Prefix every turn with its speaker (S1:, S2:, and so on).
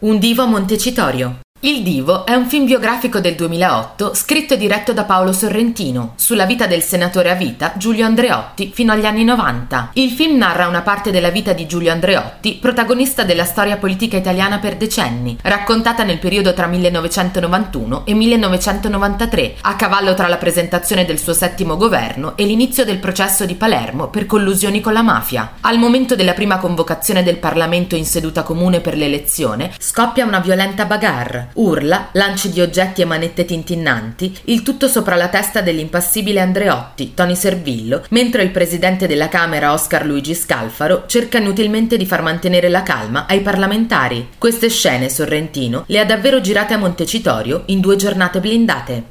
S1: Un divo a Montecitorio. Il Divo è un film biografico del 2008 scritto e diretto da Paolo Sorrentino sulla vita del senatore a vita Giulio Andreotti fino agli anni 90. Il film narra una parte della vita di Giulio Andreotti, protagonista della storia politica italiana per decenni, raccontata nel periodo tra 1991 e 1993, a cavallo tra la presentazione del suo settimo governo e l'inizio del processo di Palermo per collusioni con la mafia. Al momento della prima convocazione del Parlamento in seduta comune per l'elezione, scoppia una violenta bagarre urla, lanci di oggetti e manette tintinnanti, il tutto sopra la testa dell'impassibile Andreotti, Tony Servillo, mentre il presidente della Camera Oscar Luigi Scalfaro cerca inutilmente di far mantenere la calma ai parlamentari. Queste scene Sorrentino le ha davvero girate a Montecitorio in due giornate blindate.